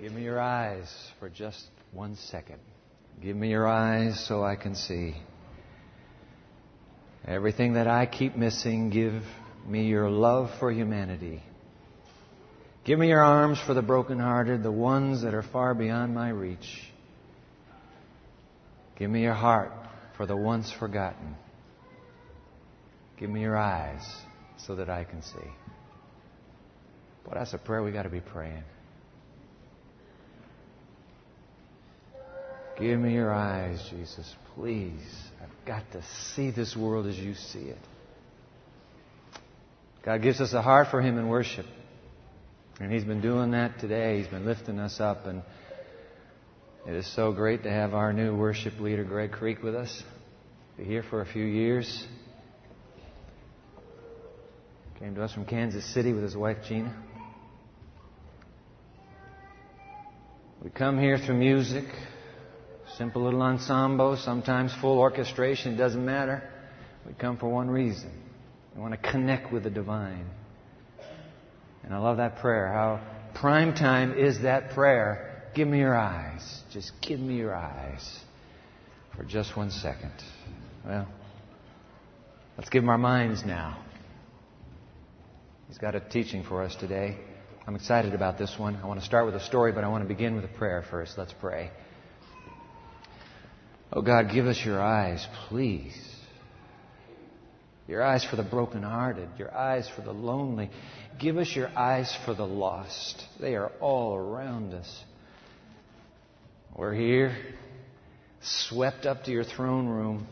Give me your eyes for just one second. Give me your eyes so I can see. Everything that I keep missing, give me your love for humanity. Give me your arms for the brokenhearted, the ones that are far beyond my reach. Give me your heart for the once forgotten. Give me your eyes so that I can see. But that's a prayer we got to be praying. Give me your eyes, Jesus, please. I've got to see this world as you see it. God gives us a heart for Him in worship. And He's been doing that today. He's been lifting us up. And it is so great to have our new worship leader, Greg Creek, with us. Be here for a few years. Came to us from Kansas City with his wife, Gina. We come here through music, simple little ensemble, sometimes full orchestration, doesn't matter. We come for one reason. We want to connect with the divine. And I love that prayer. How prime time is that prayer. Give me your eyes. Just give me your eyes for just one second. Well, let's give him our minds now. He's got a teaching for us today. I'm excited about this one. I want to start with a story, but I want to begin with a prayer first. Let's pray. Oh God, give us your eyes, please. Your eyes for the brokenhearted, your eyes for the lonely. Give us your eyes for the lost. They are all around us. We're here, swept up to your throne room.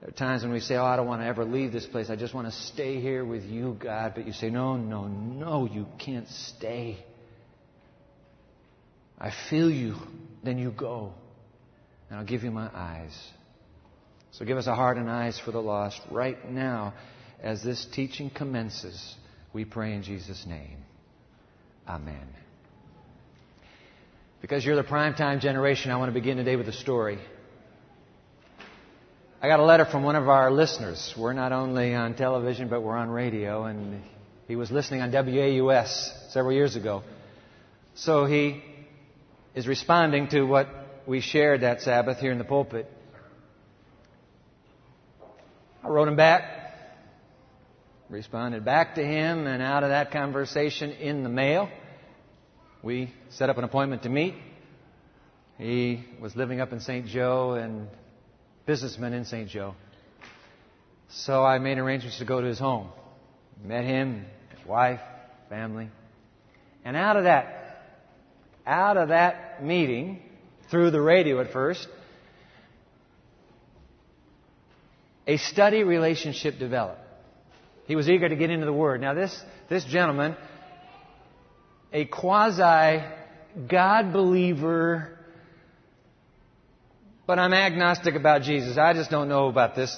There are times when we say, Oh, I don't want to ever leave this place. I just want to stay here with you, God. But you say, No, no, no, you can't stay. I feel you. Then you go. And I'll give you my eyes. So give us a heart and eyes for the lost right now as this teaching commences. We pray in Jesus' name. Amen. Because you're the primetime generation, I want to begin today with a story. I got a letter from one of our listeners. We're not only on television, but we're on radio, and he was listening on WAUS several years ago. So he is responding to what we shared that Sabbath here in the pulpit. I wrote him back, responded back to him, and out of that conversation in the mail, we set up an appointment to meet. He was living up in St. Joe and businessman in St. Joe. So I made arrangements to go to his home. Met him, his wife, family. And out of that, out of that meeting, through the radio at first, a study relationship developed. He was eager to get into the Word. Now, this, this gentleman, a quasi God believer, but I'm agnostic about Jesus. I just don't know about this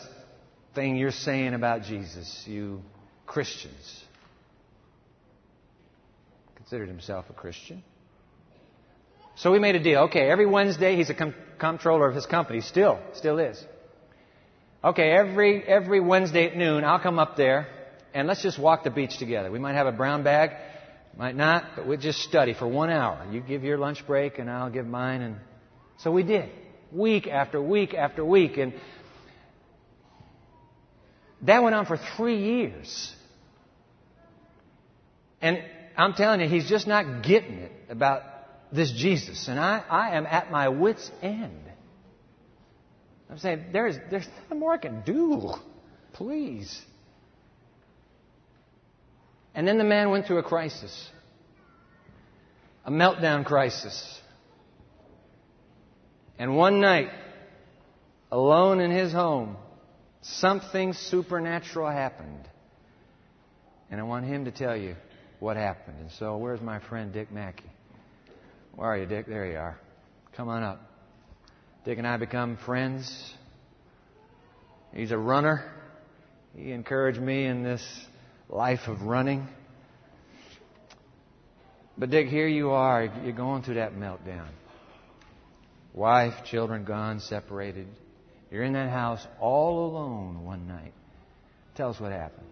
thing you're saying about Jesus, you Christians. Considered himself a Christian. So we made a deal. Okay, every Wednesday he's a com- comptroller of his company. Still, still is. Okay, every every Wednesday at noon I'll come up there and let's just walk the beach together. We might have a brown bag, might not, but we'll just study for one hour. You give your lunch break and I'll give mine, and so we did, week after week after week, and that went on for three years. And I'm telling you, he's just not getting it about this Jesus. And I, I am at my wits' end. I'm saying, there's, there's nothing more I can do. Please. And then the man went through a crisis, a meltdown crisis. And one night, alone in his home, something supernatural happened. And I want him to tell you what happened. And so, where's my friend Dick Mackey? Where are you, Dick? There you are. Come on up. Dick and I become friends. He's a runner. He encouraged me in this life of running. But Dick, here you are. You're going through that meltdown. Wife, children gone, separated. You're in that house all alone one night. Tell us what happened.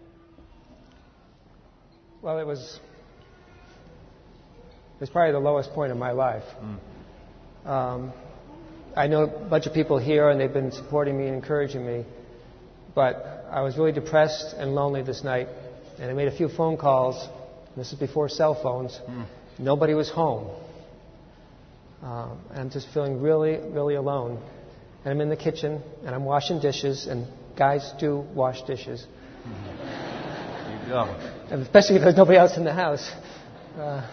Well, it was was probably the lowest point of my life. Um, I know a bunch of people here, and they've been supporting me and encouraging me. But I was really depressed and lonely this night, and I made a few phone calls. This is before cell phones. Nobody was home. Um, and I'm just feeling really, really alone. And I'm in the kitchen, and I'm washing dishes, and guys do wash dishes. And especially if there's nobody else in the house. Uh,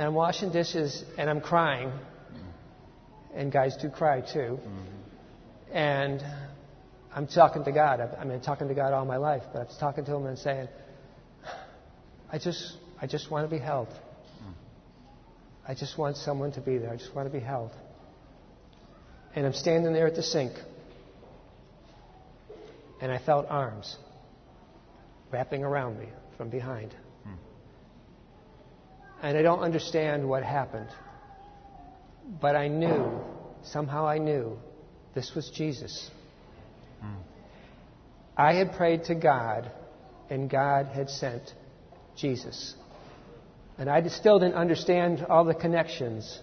and I'm washing dishes, and I'm crying. And guys do cry too. And I'm talking to God. I've, I've been talking to God all my life, but I was talking to Him and saying, I just, I just want to be held. I just want someone to be there. I just want to be held. And I'm standing there at the sink, and I felt arms wrapping around me from behind. And I don't understand what happened, but I knew, somehow I knew, this was Jesus. Hmm. I had prayed to God, and God had sent Jesus. And I still didn't understand all the connections,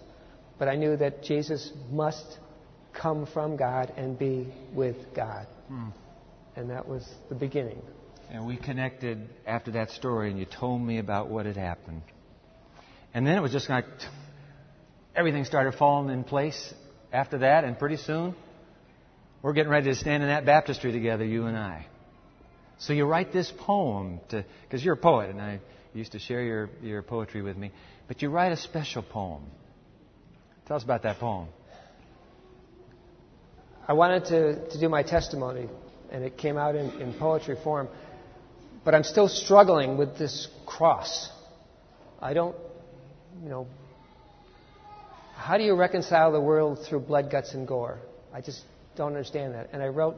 but I knew that Jesus must come from God and be with God. Hmm. And that was the beginning. And we connected after that story, and you told me about what had happened. And then it was just like everything started falling in place after that, and pretty soon we're getting ready to stand in that baptistry together, you and I. So you write this poem because you're a poet, and I used to share your, your poetry with me, but you write a special poem. Tell us about that poem. I wanted to, to do my testimony, and it came out in, in poetry form. But I'm still struggling with this cross. I don't, you know, how do you reconcile the world through blood, guts, and gore? I just don't understand that. And I wrote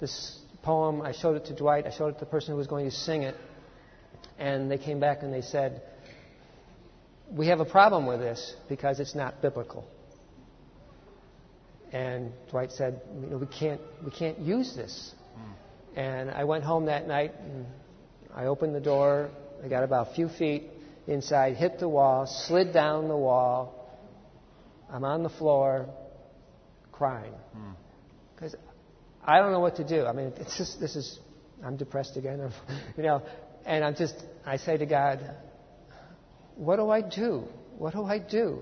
this poem. I showed it to Dwight. I showed it to the person who was going to sing it. And they came back and they said, We have a problem with this because it's not biblical. And Dwight said, you know, we can't, we can't use this. Hmm. And I went home that night and I opened the door. I got about a few feet inside, hit the wall, slid down the wall. I'm on the floor crying. Hmm. Because I don't know what to do. I mean, it's just, this is, I'm depressed again, you know, and I'm just, I say to God, what do I do? What do I do?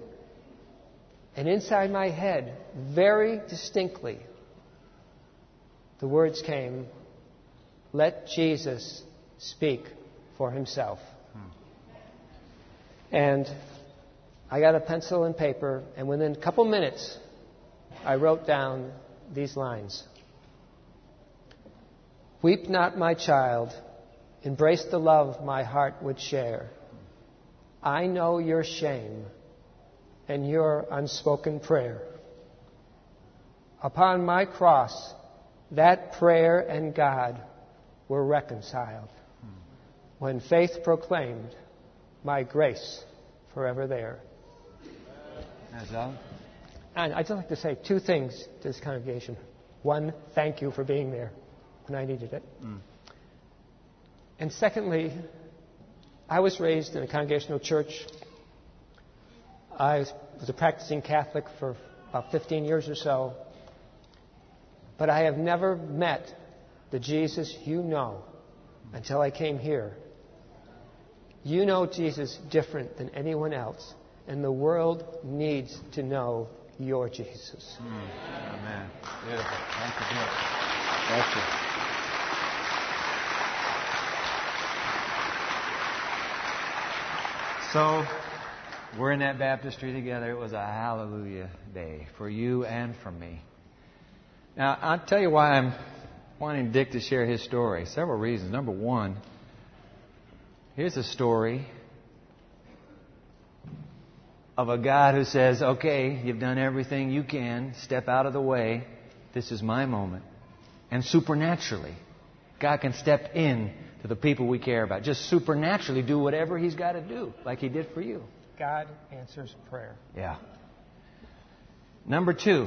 And inside my head, very distinctly, the words came, let Jesus speak for himself. And I got a pencil and paper, and within a couple minutes, I wrote down these lines Weep not, my child, embrace the love my heart would share. I know your shame and your unspoken prayer. Upon my cross, that prayer and God were reconciled when faith proclaimed, My grace forever there. And I'd just like to say two things to this congregation. One, thank you for being there when I needed it. Mm. And secondly, I was raised in a congregational church. I was a practicing Catholic for about 15 years or so. But I have never met the Jesus you know until I came here. You know Jesus different than anyone else, and the world needs to know your Jesus. Hmm. Amen. Beautiful. Thank you. Thank you. So, we're in that baptistry together. It was a hallelujah day for you and for me. Now, I'll tell you why I'm wanting Dick to share his story. Several reasons. Number one, here's a story of a God who says, okay, you've done everything you can, step out of the way, this is my moment. And supernaturally, God can step in to the people we care about. Just supernaturally do whatever He's got to do, like He did for you. God answers prayer. Yeah. Number two,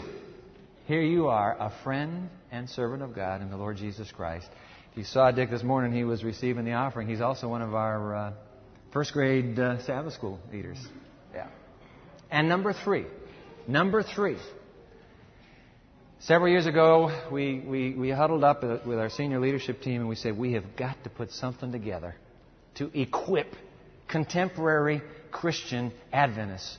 here you are, a friend and servant of God in the Lord Jesus Christ. You saw Dick this morning, he was receiving the offering. He's also one of our uh, first grade uh, Sabbath school leaders. Yeah. And number three. Number three. Several years ago, we, we, we huddled up with our senior leadership team and we said, we have got to put something together to equip contemporary Christian Adventists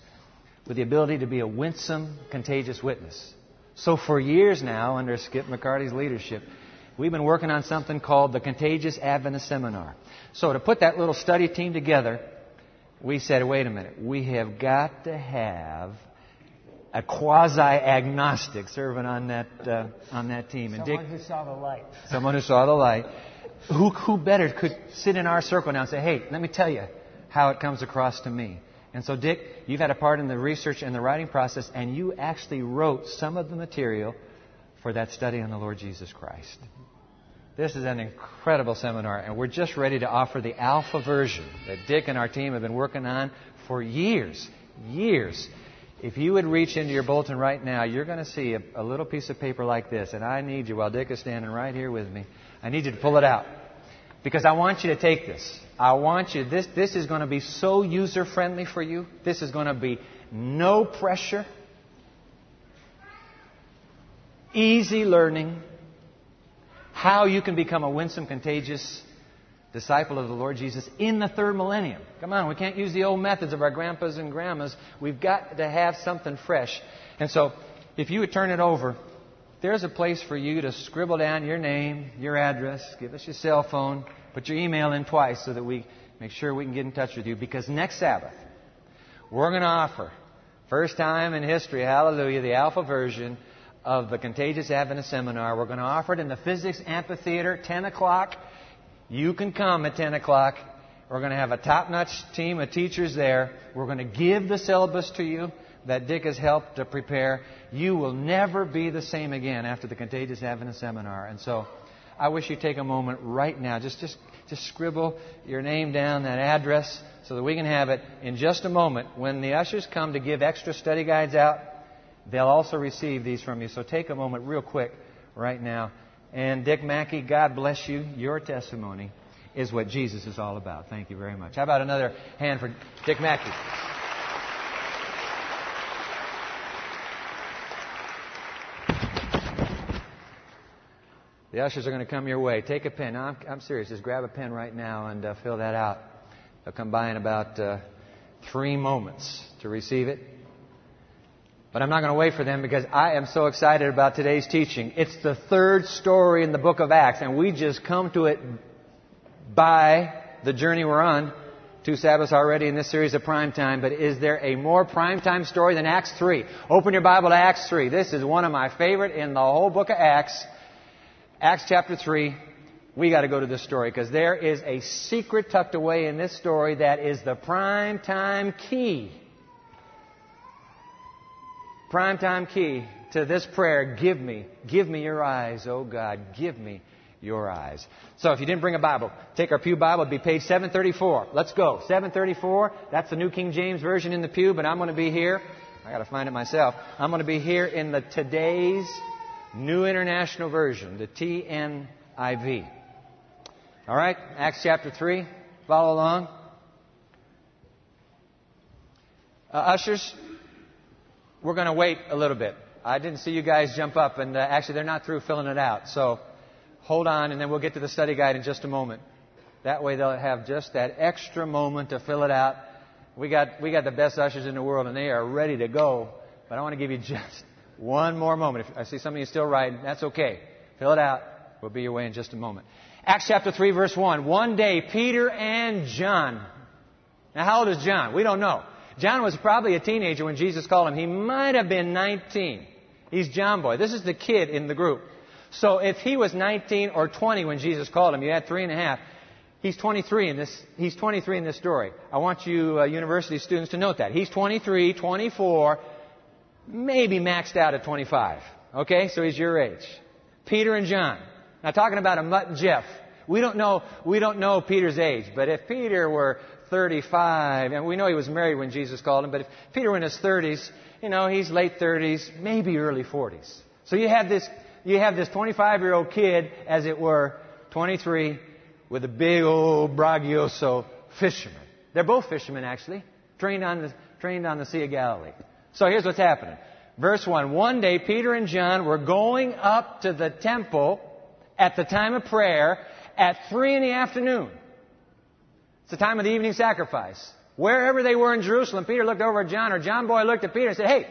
with the ability to be a winsome, contagious witness. So for years now, under Skip MacCarty's leadership, we've been working on something called the Contagious Adventist Seminar. So to put that little study team together, we said, wait a minute, we have got to have a quasi-agnostic serving on that uh, on that team. And someone Dick, who saw the light. Someone who saw the light. Who who better could sit in our circle now and say, hey, let me tell you how it comes across to me. And so, Dick, you've had a part in the research and the writing process, and you actually wrote some of the material for that study on the Lord Jesus Christ. This is an incredible seminar, and we're just ready to offer the alpha version that Dick and our team have been working on for years. Years. If you would reach into your bulletin right now, you're going to see a, a, little piece of paper like this, and I need you, while Dick is standing right here with me, I need you to pull it out. Because I want you to take this. I want you, this, this is going to be so user friendly for you. This is going to be no pressure, easy learning, how you can become a winsome, contagious disciple of the Lord Jesus in the third millennium. Come on, we can't use the old methods of our grandpas and grandmas. We've got to have something fresh. And so, if you would turn it over, there's a place for you to scribble down your name, your address, give us your cell phone, put your email in twice so that we make sure we can get in touch with you. Because next Sabbath, we're going to offer, first time in history, hallelujah, the alpha version of the Contagious Adventist Seminar. We're going to offer it in the Physics Amphitheater, 10 o'clock. You can come at 10 o'clock. We're going to have a top notch team of teachers there. We're going to give the syllabus to you that Dick has helped to prepare. You will never be the same again after the Contagious Adventist Seminar. And so I wish you'd take a moment right now. Just, just, just scribble your name down, that address, so that we can have it in just a moment. When the ushers come to give extra study guides out, They'll also receive these from you. So take a moment, real quick, right now. And Dick Mackey, God bless you. Your testimony is what Jesus is all about. Thank you very much. How about another hand for Dick Mackey? The ushers are going to come your way. Take a pen. No, I'm, I'm, serious. Just grab a pen right now and uh, fill that out. They'll come by in about uh, three moments to receive it. But I'm not going to wait for them because I am so excited about today's teaching. It's the third story in the book of Acts, and we just come to it by the journey we're on. Two Sabbaths already in this series of prime time, but is there a more prime time story than Acts 3? Open your Bible to Acts 3. This is one of my favorite in the whole book of Acts. Acts chapter 3. We got to go to this story because there is a secret tucked away in this story that is the prime time key primetime key to this prayer give me, give me your eyes, oh God, give me your eyes. So if you didn't bring a Bible, take our Pew Bible, it'd be page 734. Let's go. 734, that's the New King James Version in the pew, but I'm going to be here. I got to find it myself. I'm going to be here in the today's New International Version, the TNIV. All right, Acts chapter 3. Follow along. Uh, ushers, we're going to wait a little bit. I didn't see you guys jump up, and uh, actually, they're not through filling it out. So hold on, and then we'll get to the study guide in just a moment. That way, they'll have just that extra moment to fill it out. We got, we got the best ushers in the world, and they are ready to go. But I want to give you just one more moment. If I see some of you still writing, that's okay. Fill it out. We'll be your way in just a moment. Acts chapter 3, verse 1. One day, Peter and John. Now, how old is John? We don't know. John was probably a teenager when Jesus called him. He might have been 19. He's John Boy. This is the kid in the group. So if he was 19 or 20 when Jesus called him, you had three and a half. He's 23 in this. He's 23 in this story. I want you uh, university students to note that he's 23, 24, maybe maxed out at 25. Okay, so he's your age. Peter and John. Now talking about a Mutt Jeff. We don't know. We don't know Peter's age, but if Peter were 35. And we know he was married when Jesus called him, but if Peter were in his 30s, you know, he's late 30s, maybe early 40s. So you have this, you have this 25 year old kid, as it were, 23, with a big old bragioso fisherman. They're both fishermen, actually, trained on the, trained on the Sea of Galilee. So here's what's happening. Verse 1. One day, Peter and John were going up to the temple at the time of prayer at 3 in the afternoon. It's the time of the evening sacrifice. Wherever they were in Jerusalem, Peter looked over at John, or John boy looked at Peter and said, Hey,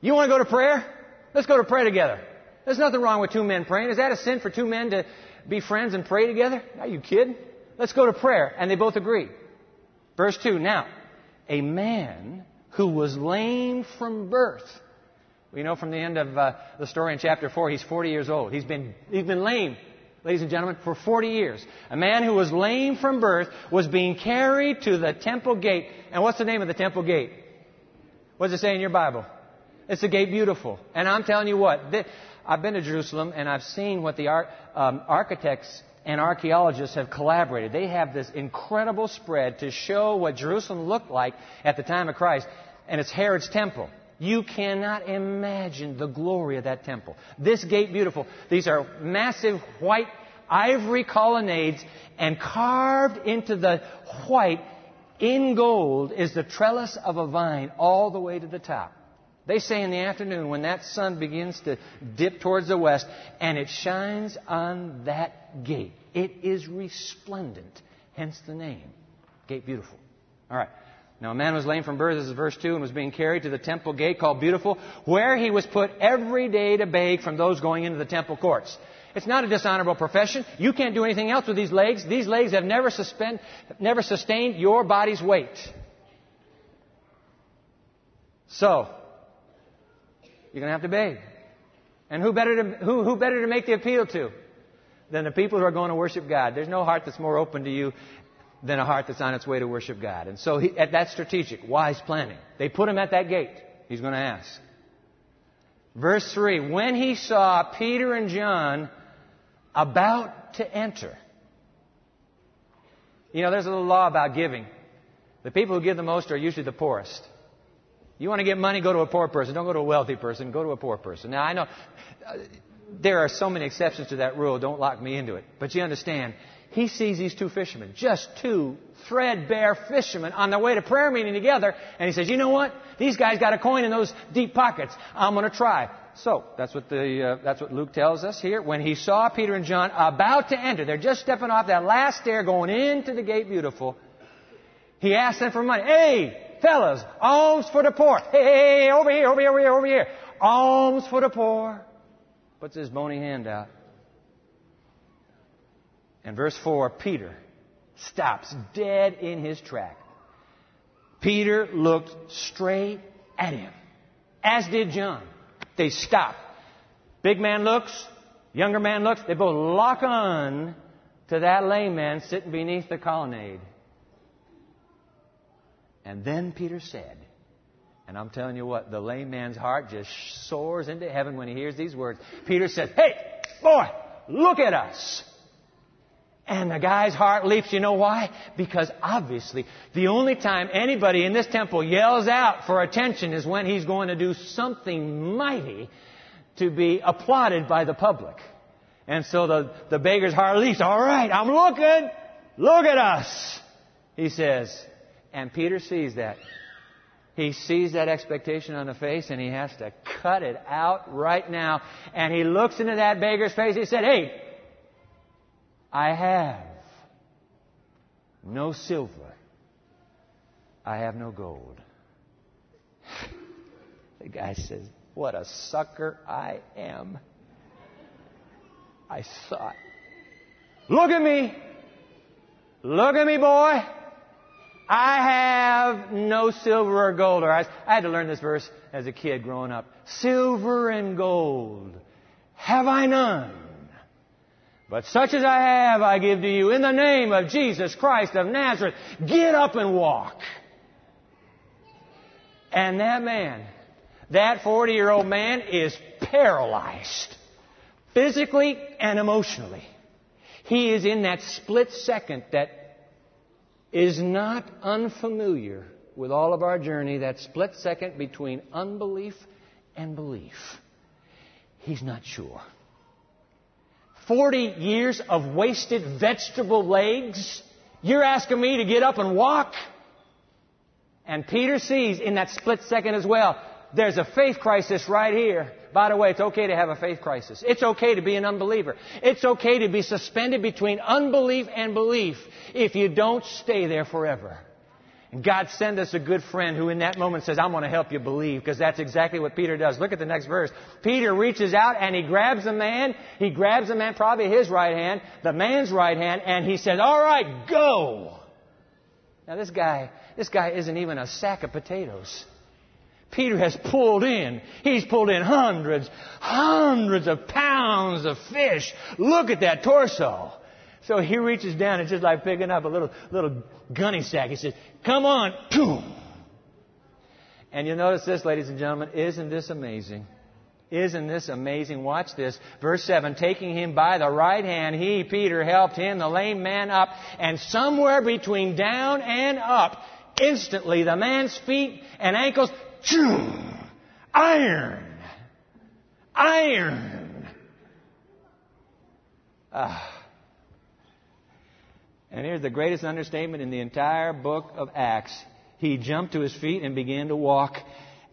you want to go to prayer? Let's go to pray together. There's nothing wrong with two men praying. Is that a sin for two men to be friends and pray together? Are you kidding? Let's go to prayer. And they both agree. Verse 2. Now, a man who was lame from birth. We know from the end of uh, the story in chapter 4, he's 40 years old. He's been, he's been lame, ladies and gentlemen, for 40 years. A man who was lame from birth was being carried to the temple gate. And what's the name of the temple gate? What does it say in your Bible? It's the gate beautiful. And I'm telling you what, I've been to Jerusalem and I've seen what the um, architects and archaeologists have collaborated. They have this incredible spread to show what Jerusalem looked like at the time of Christ, and it's Herod's temple. You cannot imagine the glory of that temple. This gate beautiful. These are massive white ivory colonnades, and carved into the white in gold is the trellis of a vine all the way to the top. They say in the afternoon when that sun begins to dip towards the west and it shines on that gate. It is resplendent, hence the name. Gate Beautiful. All right. Now a man was lame from birth, this is verse 2, and was being carried to the temple gate called Beautiful, where he was put every day to beg from those going into the temple courts. It's not a dishonorable profession. You can't do anything else with these legs. These legs have never, suspend, never sustained your body's weight. So, you're going to have to beg. And who better, to, who, who better to make the appeal to than the people who are going to worship God? There's no heart that's more open to you than a heart that's on its way to worship God. And so he, that's strategic, wise planning. They put him at that gate. He's going to ask. Verse 3 When he saw Peter and John about to enter, you know, there's a little law about giving. The people who give the most are usually the poorest. You want to get money, go to a poor person. Don't go to a wealthy person. Go to a poor person. Now, I know uh, there are so many exceptions to that rule. Don't lock me into it. But you understand, he sees these two fishermen, just two threadbare fishermen on their way to prayer meeting together, and he says, you know what? These guys got a coin in those deep pockets. I'm going to try. So that's what the uh, that's what Luke tells us here. When he saw Peter and John about to enter, they're just stepping off that last stair, going into the gate. Beautiful. He asked them for money. Hey, Fellas, alms for the poor. Hey, hey, hey, over here, over here, over here, over here. Alms for the poor. Puts his bony hand out. And verse 4, Peter stops dead in his track. Peter looked straight at him, as did John. They stop. Big man looks, younger man looks. They both lock on to that lame man sitting beneath the colonnade. And then Peter said, and I'm telling you what, the lame man's heart just soars into heaven when he hears these words. Peter says, Hey, boy, look at us. And the guy's heart leaps. You know why? Because obviously, the only time anybody in this temple yells out for attention is when he's going to do something mighty to be applauded by the public. And so the, the beggar's heart leaps. All right, I'm looking. Look at us. He says, and Peter sees that. He sees that expectation on the face and he has to cut it out right now. And he looks into that beggar's face. He said, Hey, I have no silver. I have no gold. The guy says, What a sucker I am. I thought, Look at me. Look at me, boy. I have no silver or gold. I had to learn this verse as a kid growing up. Silver and gold have I none. But such as I have, I give to you in the name of Jesus Christ of Nazareth. Get up and walk. And that man, that 40 year old man is paralyzed. Physically and emotionally. He is in that split second that is not unfamiliar with all of our journey, that split second between unbelief and belief. He's not sure. 40 years of wasted vegetable legs? You're asking me to get up and walk? And Peter sees in that split second as well, there's a faith crisis right here. By the way, it's okay to have a faith crisis. It's okay to be an unbeliever. It's okay to be suspended between unbelief and belief if you don't stay there forever. God send us a good friend who in that moment says, I'm going to help you believe, because that's exactly what Peter does. Look at the next verse. Peter reaches out and he grabs the man. He grabs the man, probably his right hand, the man's right hand, and he says, all right, go. Now this guy, this guy isn't even a sack of potatoes. Peter has pulled in. He's pulled in hundreds, hundreds of pounds of fish. Look at that torso. So he reaches down It's just like picking up a little, little gunny sack. He says, come on. And you'll notice this, ladies and gentlemen. Isn't this amazing? Isn't this amazing? Watch this. Verse 7 Taking him by the right hand, he, Peter, helped him, the lame man, up, and somewhere between down and up, instantly the man's feet and ankles Iron. Iron. Ah. And here's the greatest understatement in the entire book of Acts. He jumped to his feet and began to walk.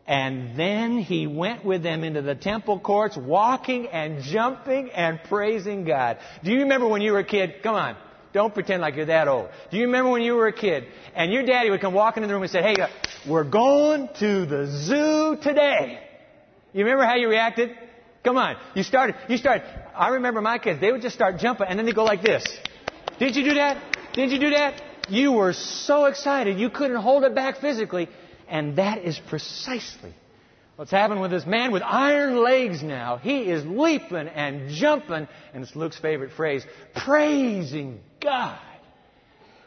And then he went with them into the temple courts, walking and jumping and praising God. Do you remember when you were a kid? Come on. Don't pretend like you're that old. Do you remember when you were a kid and your daddy would come walking in the room and say, Hey, uh, we're going to the zoo today. You remember how you reacted? Come on. You started, you started. I remember my kids, they would just start jumping and then they go like this. Did you do that? Did you do that? You were so excited you couldn't hold it back physically. And that is precisely What's happened with this man with iron legs now? He is leaping and jumping, and it's Luke's favorite phrase, praising God.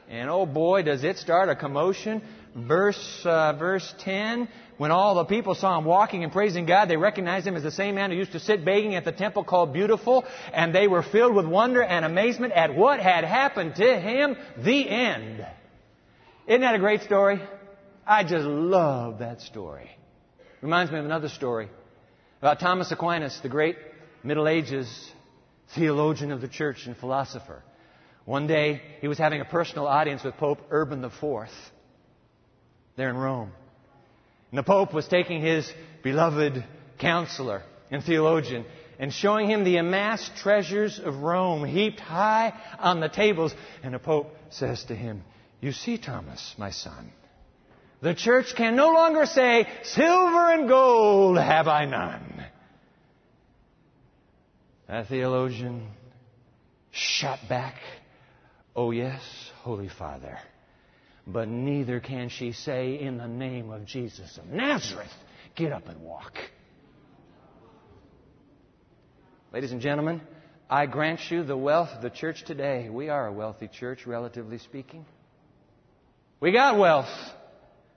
And oh boy, does it start a commotion. Verse, uh, verse 10, when all the people saw him walking and praising God, they recognized him as the same man who used to sit begging at the temple called Beautiful, and they were filled with wonder and amazement at what had happened to him. The end. Isn't that a great story? I just love that story. Reminds me of another story about Thomas Aquinas, the great Middle Ages theologian of the church and philosopher. One day, he was having a personal audience with Pope Urban IV there in Rome. And the Pope was taking his beloved counselor and theologian and showing him the amassed treasures of Rome heaped high on the tables. And the Pope says to him, You see, Thomas, my son, the church can no longer say, Silver and gold have I none. That theologian shot back, Oh, yes, Holy Father. But neither can she say, In the name of Jesus of Nazareth, get up and walk. Ladies and gentlemen, I grant you the wealth of the church today. We are a wealthy church, relatively speaking. We got wealth.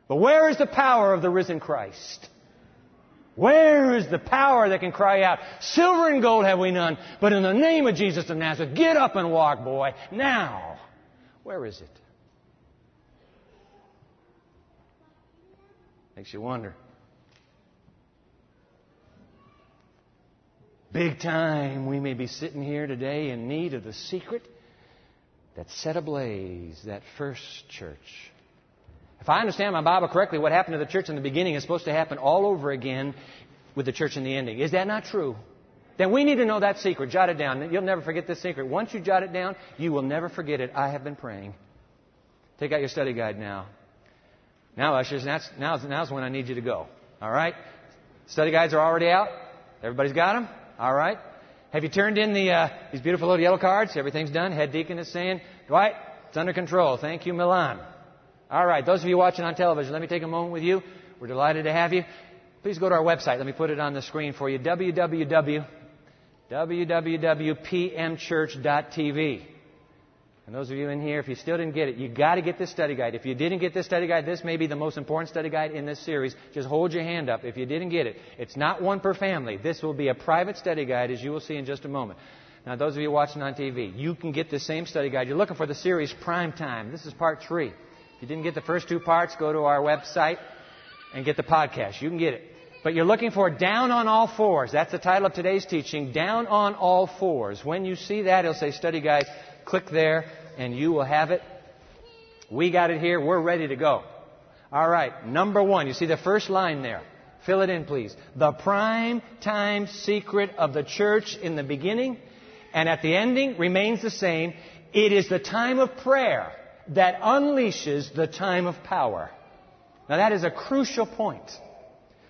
But where is the power of the risen Christ? Where is the power that can cry out, Silver and gold have we none, but in the name of Jesus of Nazareth, get up and walk, boy, now. Where is it? Makes you wonder. Big time, we may be sitting here today in need of the secret that set ablaze that first church. If I understand my Bible correctly, what happened to the church in the beginning is supposed to happen all over again with the church in the ending. Is that not true? Then we need to know that secret. Jot it down. You'll never forget this secret. Once you jot it down, you will never forget it. I have been praying. Take out your study guide now. Now, ushers, that's, now's, now's when I need you to go. All right? Study guides are already out. Everybody's got them? All right? Have you turned in the, uh, these beautiful little yellow cards? Everything's done. Head deacon is saying, Dwight, it's under control. Thank you, Milan. All right, those of you watching on television, let me take a moment with you. We're delighted to have you. Please go to our website. Let me put it on the screen for you. www. And those of you in here, if you still didn't get it, you got to get this study guide. If you didn't get this study guide, this may be the most important study guide in this series. Just hold your hand up if you didn't get it. It's not one per family. This will be a private study guide, as you will see in just a moment. Now, those of you watching on TV, you can get the same study guide. You're looking for the series Prime Time. This is part three. If you didn't get the first two parts, go to our website and get the podcast. You can get it. But you're looking for Down on All Fours. That's the title of today's teaching, Down on All Fours. When you see that, it'll say Study Guide. Click there and you will have it. We got it here. We're ready to go. All right, number one. You see the first line there. Fill it in, please. The prime time secret of the church in the beginning and at the ending remains the same. It is the time of prayer that unleashes the time of power. Now that is a crucial point.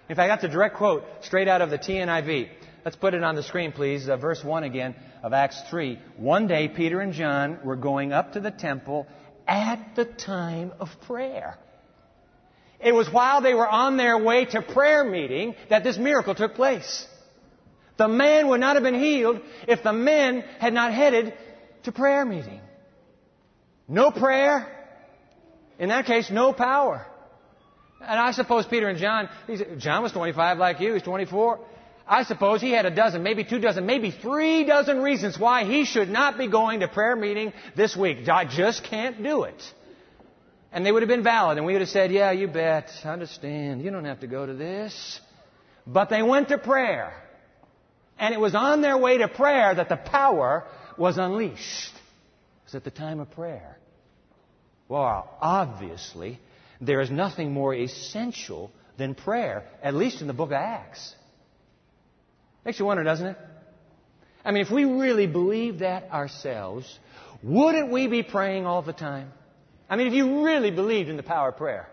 If I got the direct quote straight out of the TNIV, let's put it on the screen, please. Uh, verse 1 again of Acts 3. One day, Peter and John were going up to the temple at the time of prayer. It was while they were on their way to prayer meeting that this miracle took place. The man would not have been healed if the men had not headed to prayer meeting. No prayer. In that case, no power. And I suppose Peter and John, John was 25 like you, he's 24. I suppose he had a dozen, maybe two dozen, maybe three dozen reasons why he should not be going to prayer meeting this week. I just can't do it. And they would have been valid, and we would have said, Yeah, you bet. I understand. You don't have to go to this. But they went to prayer. And it was on their way to prayer that the power was unleashed. It was at the time of prayer. Well, obviously, there is nothing more essential than prayer, at least in the book of Acts. Makes you wonder, doesn't it? I mean, if we really believe that ourselves, wouldn't we be praying all the time? I mean, if you really believed in the power of prayer.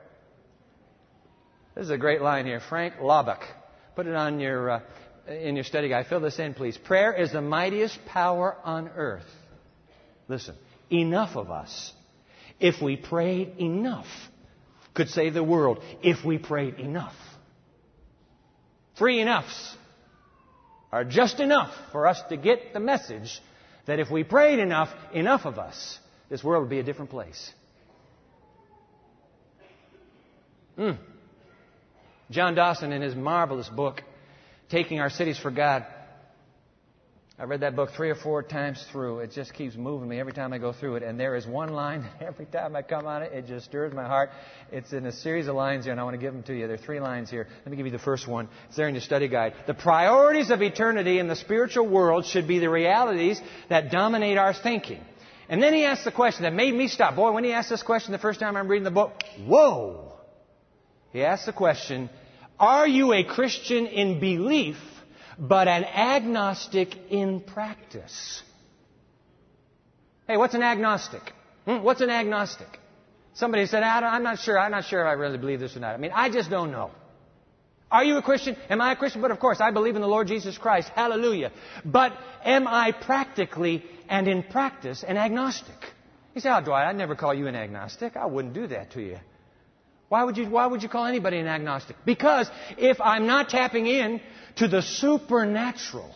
This is a great line here. Frank Laubach. Put it on your, uh, in your study guide. Fill this in, please. Prayer is the mightiest power on earth. Listen, enough of us, if we prayed enough, could save the world if we prayed enough. Three enoughs are just enough for us to get the message that if we prayed enough, enough of us, this world would be a different place. Mm. John Dawson, in his marvelous book, Taking Our Cities for God, I read that book three or four times through. It just keeps moving me every time I go through it. And there is one line that every time I come on it, it just stirs my heart. It's in a series of lines here, and I want to give them to you. There are three lines here. Let me give you the first one. It's there in your study guide. The priorities of eternity in the spiritual world should be the realities that dominate our thinking. And then he asks the question that made me stop. Boy, when he asked this question the first time I'm reading the book, whoa! He asks the question, are you a Christian in belief but an agnostic in practice. Hey, what's an agnostic? Hmm? What's an agnostic? Somebody said, I'm not sure. I'm not sure if I really believe this or not. I mean, I just don't know. Are you a Christian? Am I a Christian? But of course, I believe in the Lord Jesus Christ. Hallelujah. But am I practically and in practice an agnostic? You say, oh, Dwight, I'd never call you an agnostic. I wouldn't do that to you. Why would you, why would you call anybody an agnostic? Because if I'm not tapping in to the supernatural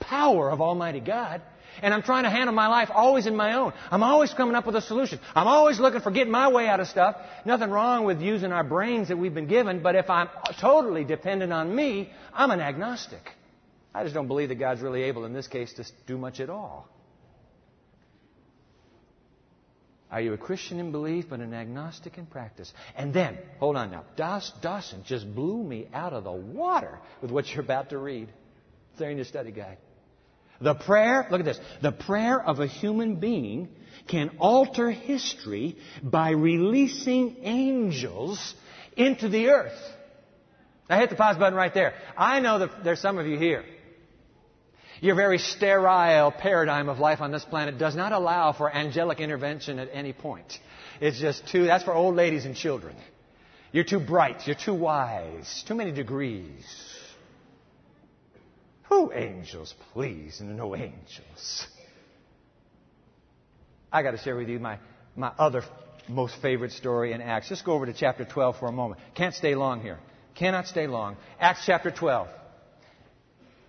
power of Almighty God. And I'm trying to handle my life always in my own. I'm always coming up with a solution. I'm always looking for getting my way out of stuff. Nothing wrong with using our brains that we've been given, but if I'm totally dependent on me, I'm an agnostic. I just don't believe that God's really able in this case to do much at all. Are you a Christian in belief but an agnostic in practice? And then, hold on now, Dawson just blew me out of the water with what you're about to read. It's there in your study guide. The prayer, look at this, the prayer of a human being can alter history by releasing angels into the earth. I hit the pause button right there. I know that there's some of you here your very sterile paradigm of life on this planet does not allow for angelic intervention at any point. It's just too, that's for old ladies and children. You're too bright. You're too wise. Too many degrees. Who angels, please? No angels. I got to share with you my, my other most favorite story in Acts. Just go over to chapter 12 for a moment. Can't stay long here. Cannot stay long. Acts chapter 12.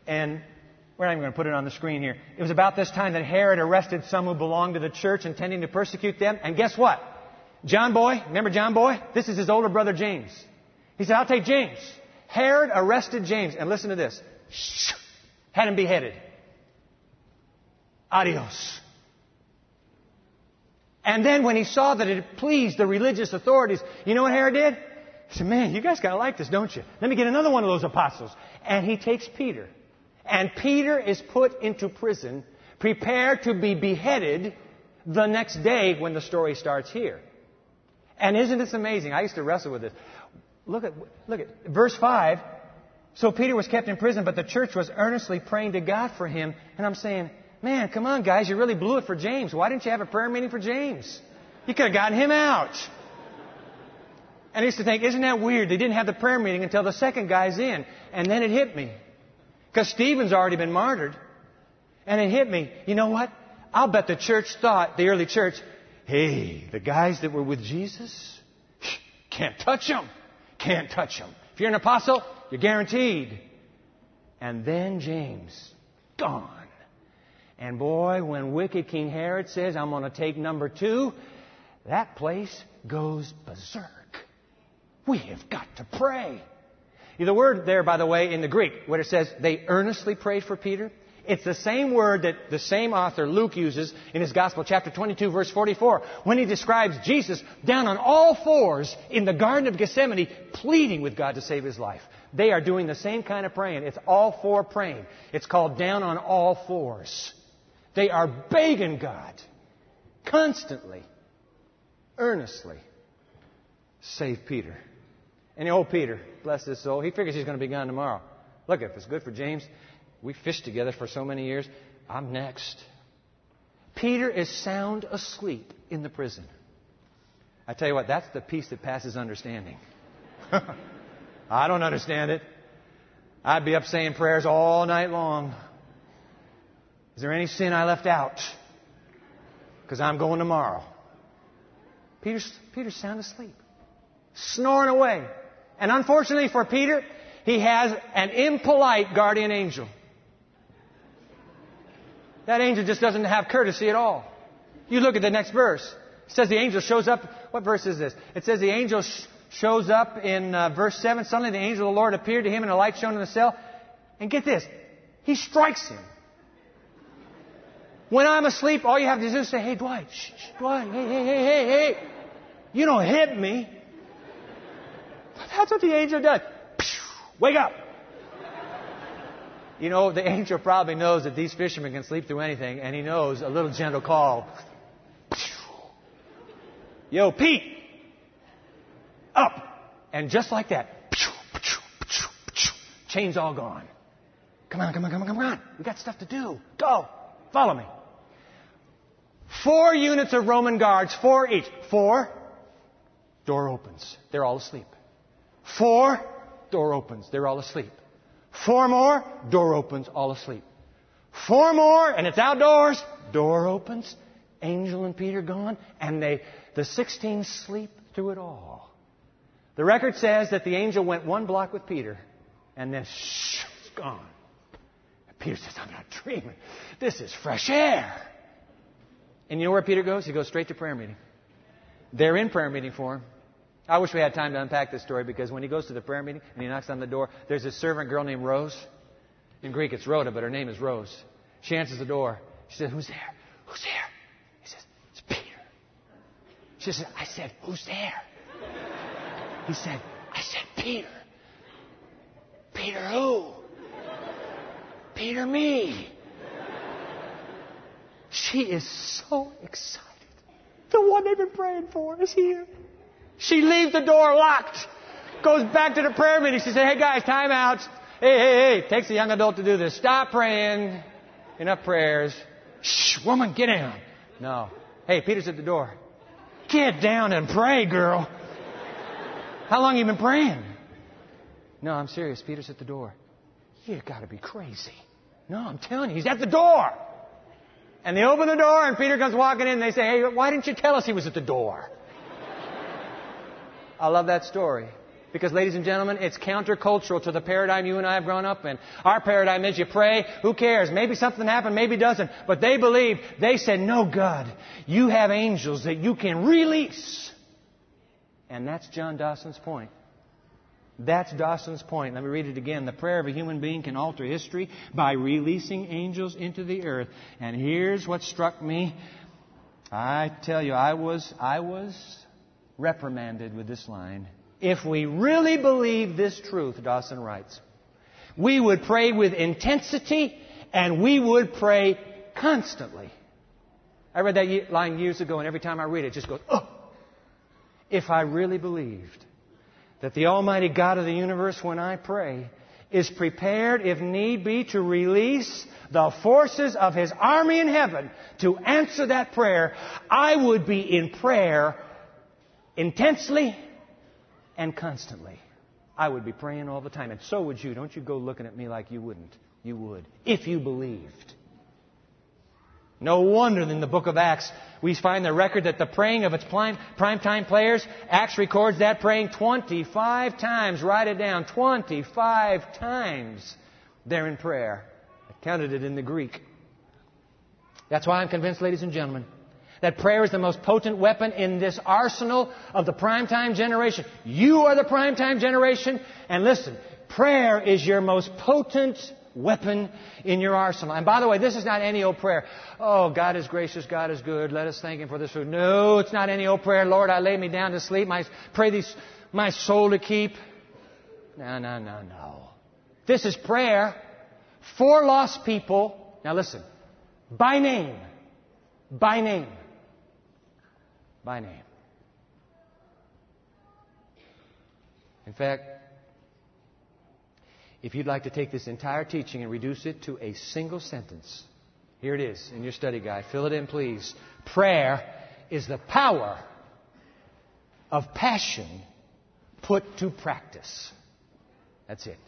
And we're not even going to put it on the screen here. It was about this time that Herod arrested some who belonged to the church, intending to persecute them. And guess what? John Boy, remember John Boy? This is his older brother James. He said, I'll take James. Herod arrested James. And listen to this. Had him beheaded. Adios. And then when he saw that it pleased the religious authorities, you know what Herod did? He said, Man, you guys gotta like this, don't you? Let me get another one of those apostles. And he takes Peter and Peter is put into prison, prepared to be beheaded the next day when the story starts here. And isn't this amazing? I used to wrestle with this. Look at, look at verse 5. So Peter was kept in prison, but the church was earnestly praying to God for him. And I'm saying, man, come on, guys, you really blew it for James. Why didn't you have a prayer meeting for James? You could have gotten him out. And I used to think, isn't that weird? They didn't have the prayer meeting until the second guy's in. And then it hit me. Because Stephen's already been martyred. And it hit me. You know what? I'll bet the church thought, the early church, hey, the guys that were with Jesus, can't touch them. Can't touch them. If you're an apostle, you're guaranteed. And then James, gone. And boy, when wicked King Herod says, I'm going to take number two, that place goes berserk. We have got to pray. The word there, by the way, in the Greek, where it says they earnestly prayed for Peter, it's the same word that the same author, Luke, uses in his Gospel, chapter 22, verse 44, when he describes Jesus down on all fours in the Garden of Gethsemane, pleading with God to save his life. They are doing the same kind of praying. It's all four praying. It's called down on all fours. They are begging God constantly, earnestly, save Peter. And old Peter, bless his soul, he figures he's going to be gone tomorrow. Look, if it's good for James, we fished together for so many years. I'm next. Peter is sound asleep in the prison. I tell you what, that's the peace that passes understanding. I don't understand it. I'd be up saying prayers all night long. Is there any sin I left out? Because I'm going tomorrow. Peter's, Peter's sound asleep, snoring away. And unfortunately for Peter, he has an impolite guardian angel. That angel just doesn't have courtesy at all. You look at the next verse. It says the angel shows up. What verse is this? It says the angel sh- shows up in uh, verse 7. Suddenly the angel of the Lord appeared to him and a light shone in the cell. And get this. He strikes him. When I'm asleep, all you have to do is say, hey, Dwight, shh, shh, Dwight, hey, hey, hey, hey, hey. You don't hit me. That's what the angel does. Wake up. You know, the angel probably knows that these fishermen can sleep through anything, and he knows a little gentle call. Yo, Pete! Up! And just like that, chains all gone. Come on, come on, come on, come on. We got stuff to do. Go. Follow me. Four units of Roman guards, four each. Four, door opens. They're all asleep. Four, door opens. They're all asleep. Four more, door opens, all asleep. Four more, and it's outdoors, door opens, angel and Peter gone, and they, the 16 sleep through it all. The record says that the angel went one block with Peter, and then shh, it's gone. And Peter says, I'm not dreaming. This is fresh air. And you know where Peter goes? He goes straight to prayer meeting. They're in prayer meeting for him. I wish we had time to unpack this story because when he goes to the prayer meeting and he knocks on the door, there's a servant girl named Rose. In Greek, it's Rhoda, but her name is Rose. She answers the door. She says, Who's there? Who's there? He says, It's Peter. She says, I said, Who's there? He said, I said, Peter. Peter who? Peter me. She is so excited. The one they've been praying for is here. She leaves the door locked, goes back to the prayer meeting. She said, Hey guys, time out. Hey, hey, hey. Takes a young adult to do this. Stop praying. Enough prayers. Shh, woman, get down. No. Hey, Peter's at the door. Get down and pray, girl. How long you been praying? No, I'm serious. Peter's at the door. You gotta be crazy. No, I'm telling you, he's at the door. And they open the door and Peter comes walking in and they say, Hey, why didn't you tell us he was at the door? I love that story. Because, ladies and gentlemen, it's countercultural to the paradigm you and I have grown up in. Our paradigm is you pray, who cares? Maybe something happened, maybe doesn't. But they believe, they said, no, God, you have angels that you can release. And that's John Dawson's point. That's Dawson's point. Let me read it again. The prayer of a human being can alter history by releasing angels into the earth. And here's what struck me. I tell you, I was, I was reprimanded with this line. If we really believe this truth, Dawson writes, we would pray with intensity and we would pray constantly. I read that line years ago, and every time I read it, it just goes, oh. if I really believed that the Almighty God of the universe, when I pray, is prepared, if need be, to release the forces of His army in heaven to answer that prayer, I would be in prayer intensely and constantly. I would be praying all the time. And so would you. Don't you go looking at me like you wouldn't. You would. If you believed. No wonder in the book of Acts we find the record that the praying of its prime, time players, Acts records that praying 25 times. Write it down. 25 times they're in prayer. I counted it in the Greek. That's why I'm convinced, ladies and gentlemen, that prayer is the most potent weapon in this arsenal of the primetime generation. You are the primetime generation, and listen, prayer is your most potent weapon in your arsenal. And by the way, this is not any old prayer. Oh, God is gracious, God is good. Let us thank Him for this food. No, it's not any old prayer. Lord, I lay me down to sleep. My, pray these, my soul to keep. No, no, no, no. This is prayer for lost people. Now listen, by name, by name, by name. In fact, if you'd like to take this entire teaching and reduce it to a single sentence, here it is in your study guide. Fill it in, please. Prayer is the power of passion put to practice. That's it.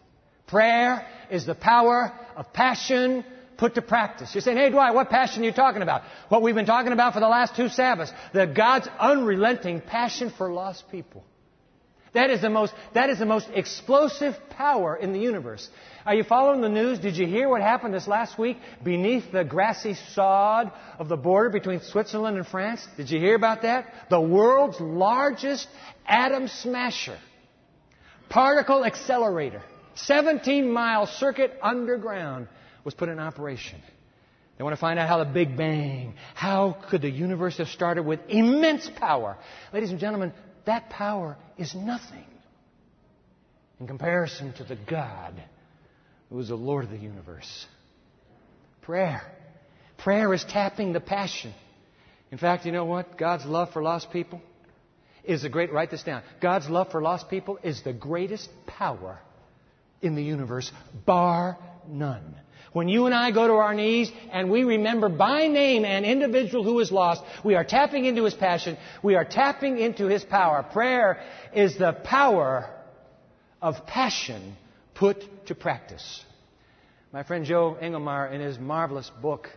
Prayer is the power of passion put to practice. You're saying, hey, Dwight, what passion are you talking about? What we've been talking about for the last two Sabbaths. The God's unrelenting passion for lost people. That is the most, that is the most explosive power in the universe. Are you following the news? Did you hear what happened this last week beneath the grassy sod of the border between Switzerland and France? Did you hear about that? The world's largest atom smasher, particle accelerator, 17 mile circuit underground was put in operation. They want to find out how the Big Bang, how could the universe have started with immense power? Ladies and gentlemen, that power is nothing in comparison to the God who is the Lord of the universe. Prayer. Prayer is tapping the passion. In fact, you know what? God's love for lost people is the great, write this down. God's love for lost people is the greatest power in the universe, bar none. When you and I go to our knees and we remember by name an individual who is lost, we are tapping into his passion. We are tapping into his power. Prayer is the power of passion put to practice. My friend Joe Engelkemier, in his marvelous book,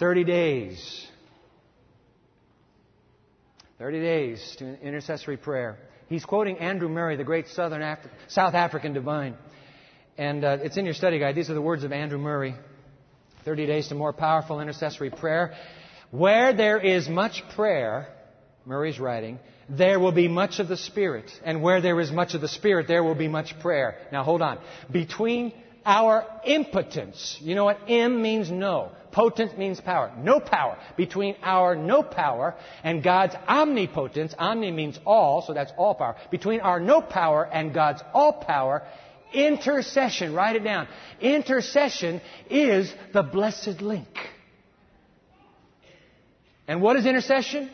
30 Days, 30 Days to Intercessory Prayer, he's quoting Andrew Murray, the great Southern Af- South African divine. And uh, it's in your study guide. These are the words of Andrew Murray 30 Days to More Powerful Intercessory Prayer. Where there is much prayer, Murray's writing, there will be much of the Spirit. And where there is much of the Spirit, there will be much prayer. Now hold on. Between our impotence, you know what M means no. Potent means power. No power. Between our no power and God's omnipotence, omni means all, so that's all power. Between our no power and God's all power Intercession, write it down. Intercession is the blessed link. And what is intercession?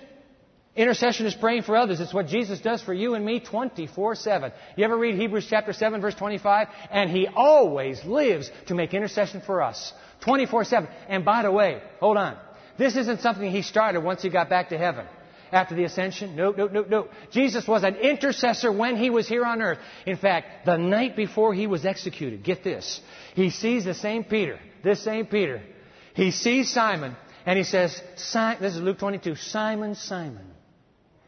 Intercession is praying for others. It's what Jesus does for you and me 24 7. You ever read Hebrews chapter 7, verse 25? And He always lives to make intercession for us. 24 7. And by the way, hold on. This isn't something He started once He got back to heaven after the ascension? No, no, no, no. Jesus was an intercessor when he was here on earth. In fact, the night before he was executed, get this. He sees the same Peter, this same Peter. He sees Simon and he says, this is Luke 22, Simon, Simon,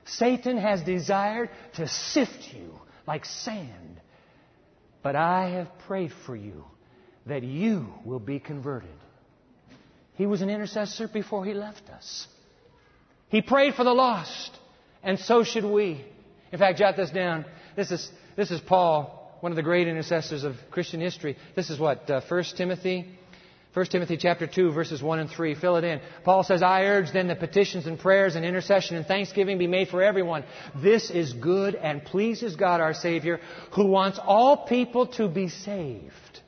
Satan has desired to sift you like sand, but I have prayed for you that you will be converted. He was an intercessor before he left us. He prayed for the lost, and so should we. In fact, jot this down. This is, this is Paul, one of the great intercessors of Christian history. This is what, uh, 1 Timothy? 1 Timothy chapter 2 verses 1 and 3. Fill it in. Paul says, I urge then that petitions and prayers and intercession and thanksgiving be made for everyone. This is good and pleases God our Savior, who wants all people to be saved.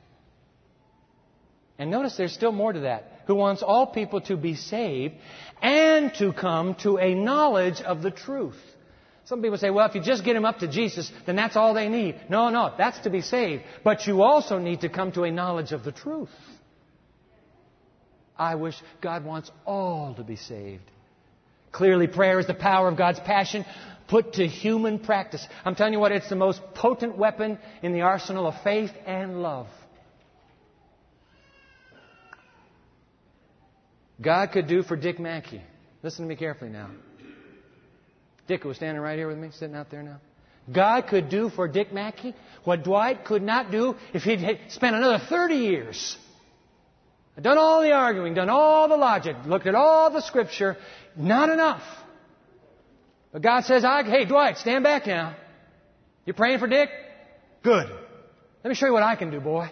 And notice there's still more to that. Who wants all people to be saved and to come to a knowledge of the truth. Some people say, well, if you just get them up to Jesus, then that's all they need. No, no, that's to be saved. But you also need to come to a knowledge of the truth. I wish God wants all to be saved. Clearly, prayer is the power of God's passion put to human practice. I'm telling you what, it's the most potent weapon in the arsenal of faith and love. God could do for Dick Mackey. Listen to me carefully now. Dick was standing right here with me, sitting out there now. God could do for Dick Mackey what Dwight could not do if he'd spent another 30 years. Done all the arguing, done all the logic, looked at all the scripture. Not enough. But God says, hey, Dwight, stand back now. You're praying for Dick? Good. Let me show you what I can do, boy.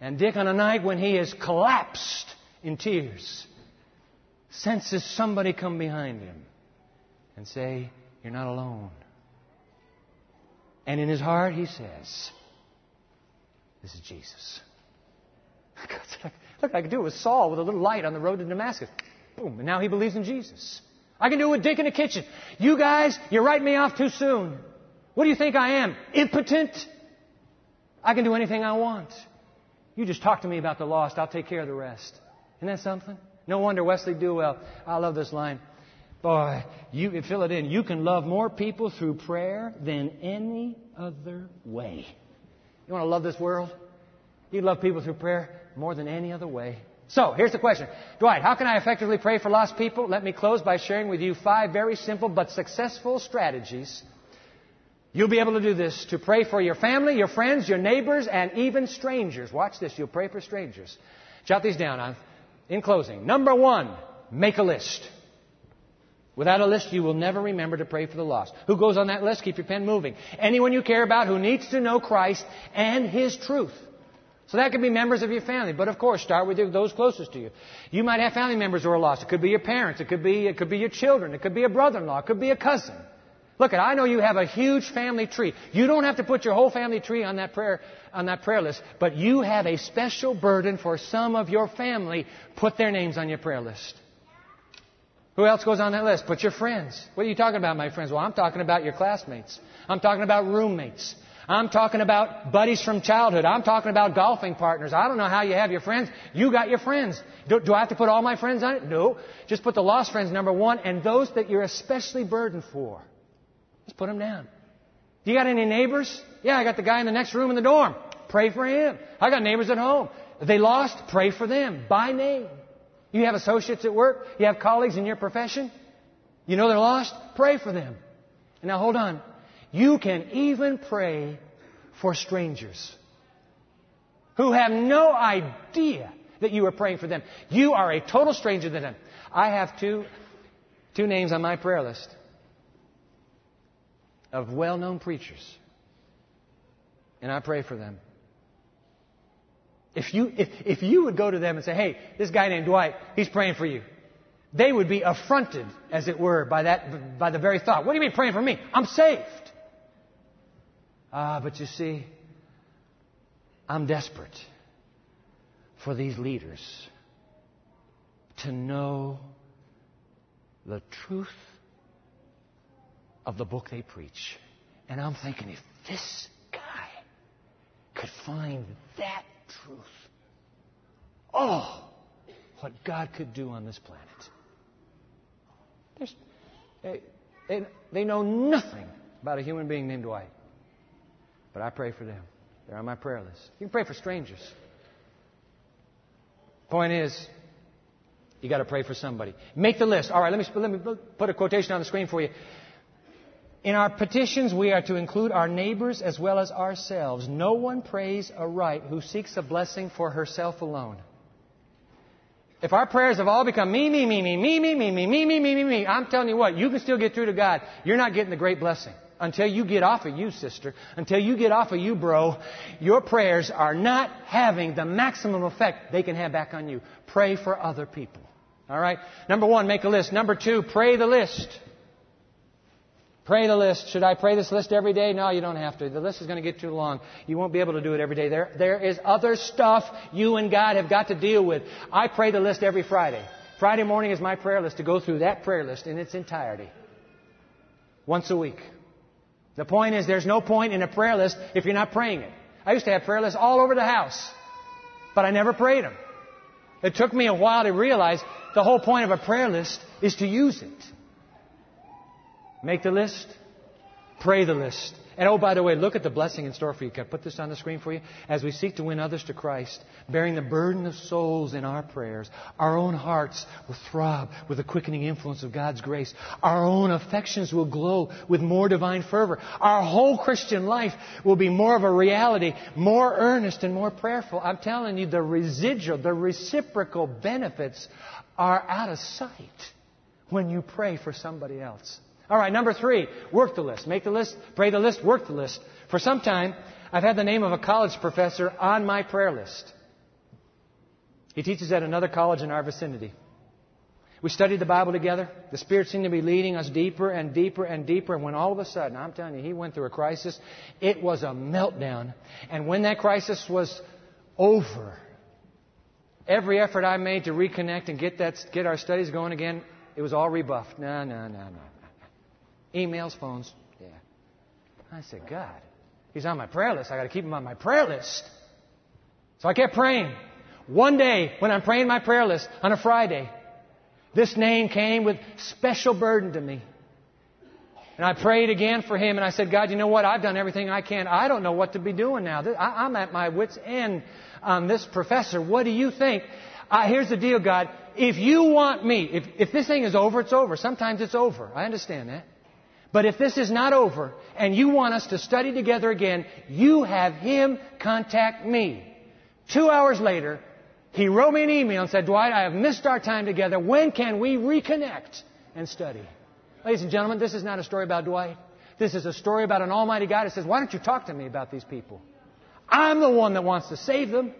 And Dick, on a night when he is collapsed in tears, senses somebody come behind him and say, You're not alone. And in his heart, he says, This is Jesus. Look, I could do it with Saul with a little light on the road to Damascus. Boom, and now he believes in Jesus. I can do it with Dick in the kitchen. You guys, you write me off too soon. What do you think I am? Impotent? I can do anything I want. You just talk to me about the lost. I'll take care of the rest. Isn't that something? No wonder Wesley Duewel. I love this line. Boy, you can fill it in. You can love more people through prayer than any other way. You want to love this world? You love people through prayer more than any other way. So, here's the question. Dwight, how can I effectively pray for lost people? Let me close by sharing with you five very simple but successful strategies. You'll be able to do this to pray for your family, your friends, your neighbors, and even strangers. Watch this. You'll pray for strangers. Jot these down in closing. Number one, make a list. Without a list, you will never remember to pray for the lost. Who goes on that list? Keep your pen moving. Anyone you care about who needs to know Christ and His truth. So that could be members of your family, but of course, start with those closest to you. You might have family members who are lost. It could be your parents. It could be, it could be your children. It could be a brother-in-law. It could be a cousin. Look, I know you have a huge family tree. You don't have to put your whole family tree on that prayer, on that prayer list, but you have a special burden for some of your family. Put their names on your prayer list. Who else goes on that list? Put your friends. What are you talking about, my friends? Well, I'm talking about your classmates. I'm talking about roommates. I'm talking about buddies from childhood. I'm talking about golfing partners. I don't know how you have your friends. You got your friends. Do, do, I have to put all my friends on it? No. Just put the lost friends number one and those that you're especially burdened for. Just put them down. You got any neighbors? Yeah, I got the guy in the next room in the dorm. Pray for him. I got neighbors at home. They lost, pray for them by name. You have associates at work. You have colleagues in your profession. You know they're lost. Pray for them. And now hold on. You can even pray for strangers who have no idea that you are praying for them. You are a total stranger to them. I have two, two names on my prayer list of well known preachers. And I pray for them. If you, if, if you would go to them and say, hey, this guy named Dwight, he's praying for you, they would be affronted, as it were, by, that, by the very thought. What do you mean praying for me? I'm saved. Ah, but you see, I'm desperate for these leaders to know the truth of the book they preach. And I'm thinking, if this guy could find that truth. Oh, what God could do on this planet. They, they, they know nothing about a human being named Dwight. But I pray for them. They're on my prayer list. You can pray for strangers. Point is, you got to pray for somebody. Make the list. All right, let me, let me put a quotation on the screen for you. In our petitions, we are to include our neighbors as well as ourselves. No one prays aright who seeks a blessing for herself alone. If our prayers have all become me, me, me, me, me, me, me, me, me, me, me, me, me, I'm telling you what, you can still get through to God. You're not getting the great blessing. Until you get off of you, sister, until you get off of you, bro, your prayers are not having the maximum effect they can have back on you. Pray for other people. All right? Number one, make a list. Number two, pray the list. Pray the list. Should I pray this list every day? No, you don't have to. The list is going to get too long. You won't be able to do it every day. There, there is other stuff you and God have got to deal with. I pray the list every Friday. Friday morning is my prayer list to go through that prayer list in its entirety. once a week. The point is, there's no point in a prayer list if you're not praying it. I used to have prayer lists all over the house, but I never prayed them. It took me a while to realize the whole point of a prayer list is to use it. Make the list, pray the list. And oh, by the way, look at the blessing in store for you. Can I put this on the screen for you? As we seek to win others to Christ, bearing the burden of souls in our prayers, our own hearts will throb with the quickening influence of God's grace. Our own affections will glow with more divine fervor. Our whole Christian life will be more of a reality, more earnest and more prayerful. I'm telling you, the residual, the reciprocal benefits are out of sight when you pray for somebody else. All right, number three, work the list. Make the list, pray the list, work the list. For some time, I've had the name of a college professor on my prayer list. He teaches at another college in our vicinity. We studied the Bible together. The Spirit seemed to be leading us deeper and deeper and deeper. And when all of a sudden, I'm telling you, he went through a crisis, it was a meltdown. And when that crisis was over, every effort I made to reconnect and get, that, get our studies going again, it was all rebuffed. No, no, no, no. Emails, phones. Yeah. I said, God, he's on my prayer list. I got to keep him on my prayer list. So I kept praying. One day, when I'm praying my prayer list on a Friday, this name came with special burden to me. And I prayed again for him, and I said, God, you know what? I've done everything I can. I don't know what to be doing now. I'm at my wits' end on this professor. What do you think? Uh, here's the deal, God. If you want me, if, if this thing is over, it's over. Sometimes it's over. I understand that. But if this is not over and you want us to study together again, you have him contact me. Two hours later, he wrote me an email and said, Dwight, I have missed our time together. When can we reconnect and study? Ladies and gentlemen, this is not a story about Dwight. This is a story about an almighty God who says, why don't you talk to me about these people? I'm the one that wants to save them.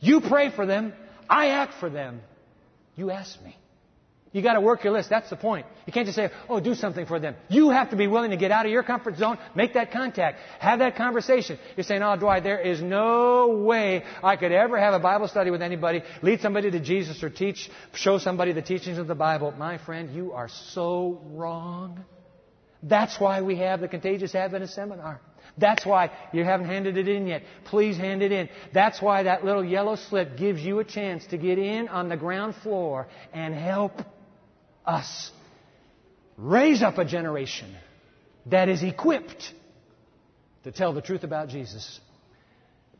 You pray for them. I act for them. You ask me. You got to work your list. That's the point. You can't just say, oh, do something for them. You have to be willing to get out of your comfort zone, make that contact, have that conversation. You're saying, oh, Dwight, there is no way I could ever have a Bible study with anybody, lead somebody to Jesus, or teach, show somebody the teachings of the Bible. My friend, you are so wrong. That's why we have the Contagious Adventist Seminar. That's why you haven't handed it in yet. Please hand it in. That's why that little yellow slip gives you a chance to get in on the ground floor and help us raise up a generation that is equipped to tell the truth about Jesus.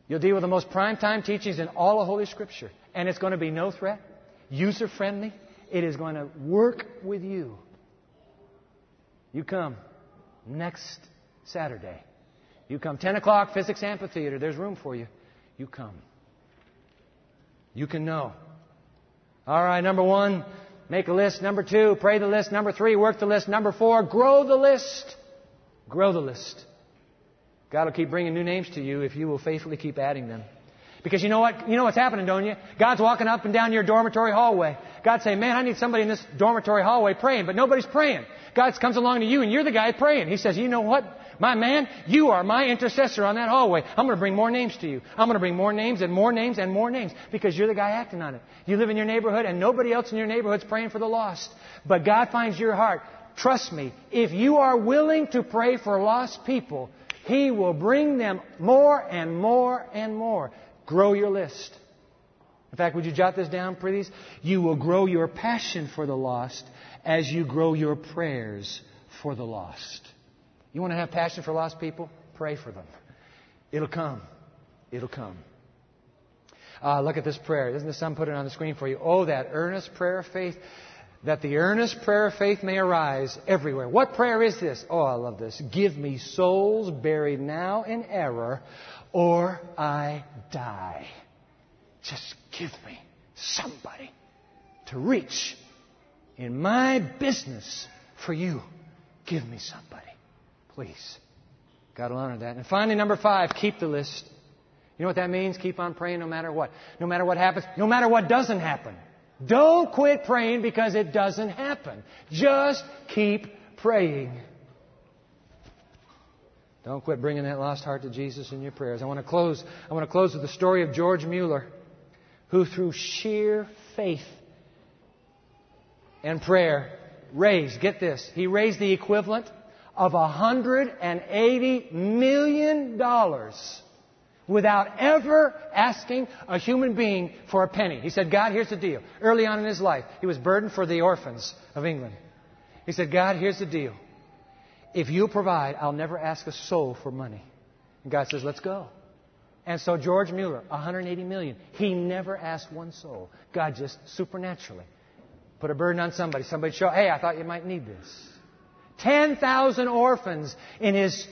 You'll deal with the most prime time teachings in all of Holy Scripture, and it's going to be no threat, user friendly. It is going to work with you. You come next Saturday. You come 10 o'clock, Physics Amphitheater. There's room for you. You come. You can know. All right, number one, Make a list. Number two, pray the list. Number three, work the list. Number four, grow the list. Grow the list. God will keep bringing new names to you if you will faithfully keep adding them. Because you know what? You know what's happening, don't you? God's walking up and down your dormitory hallway. God's saying, man, I need somebody in this dormitory hallway praying, but nobody's praying. God comes along to you and you're the guy praying. He says, you know what? My man, you are my intercessor on that hallway. I'm going to bring more names to you. I'm going to bring more names and more names and more names because you're the guy acting on it. You live in your neighborhood and nobody else in your neighborhood's praying for the lost. But God finds your heart. Trust me, if you are willing to pray for lost people, He will bring them more and more and more. Grow your list. In fact, would you jot this down, please? You will grow your passion for the lost as you grow your prayers for the lost. You want to have passion for lost people? Pray for them. It'll come. It'll come. Uh, look at this prayer. Isn't the son put it on the screen for you? Oh, that earnest prayer of faith, that the earnest prayer of faith may arise everywhere. What prayer is this? Oh, I love this. Give me souls buried now in error, or I die. Just give me somebody to reach in my business for you. Give me somebody. Please. God will honor that. And finally, number five, keep the list. You know what that means? Keep on praying no matter what. No matter what happens, no matter what doesn't happen. Don't quit praying because it doesn't happen. Just keep praying. Don't quit bringing that lost heart to Jesus in your prayers. I want to close. I want to close with the story of George Mueller, who through sheer faith and prayer raised, get this, he raised the equivalent of $180 million without ever asking a human being for a penny. He said, God, here's the deal. Early on in his life, he was burdened for the orphans of England. He said, God, here's the deal. If you provide, I'll never ask a soul for money. And God says, let's go. And so George Mueller, 180 million, he never asked one soul. God just supernaturally put a burden on somebody. Somebody show, hey, I thought you might need this. 10,000 orphans in his